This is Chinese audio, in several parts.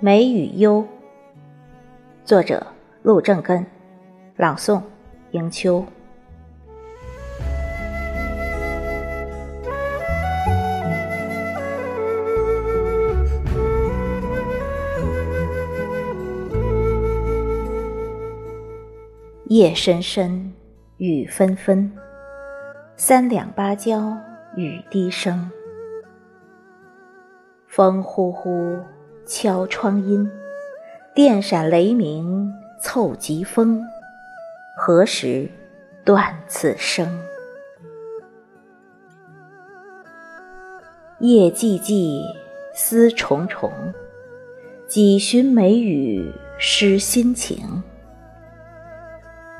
梅雨幽，作者陆正根，朗诵迎秋。夜深深，雨纷纷，三两芭蕉雨滴声，风呼呼。敲窗音，电闪雷鸣凑疾风。何时断此声？夜寂寂，思重重。几寻梅雨失心情。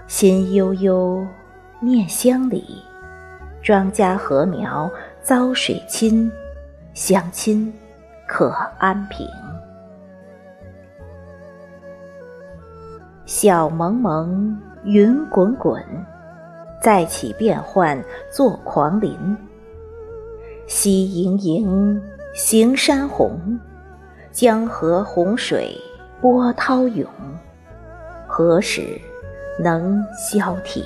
心悠悠，念乡里。庄稼禾苗遭水侵，乡亲可安平？晓蒙蒙，云滚滚，再起变幻作狂林。夕盈盈，行山红，江河洪水波涛涌，何时能消停？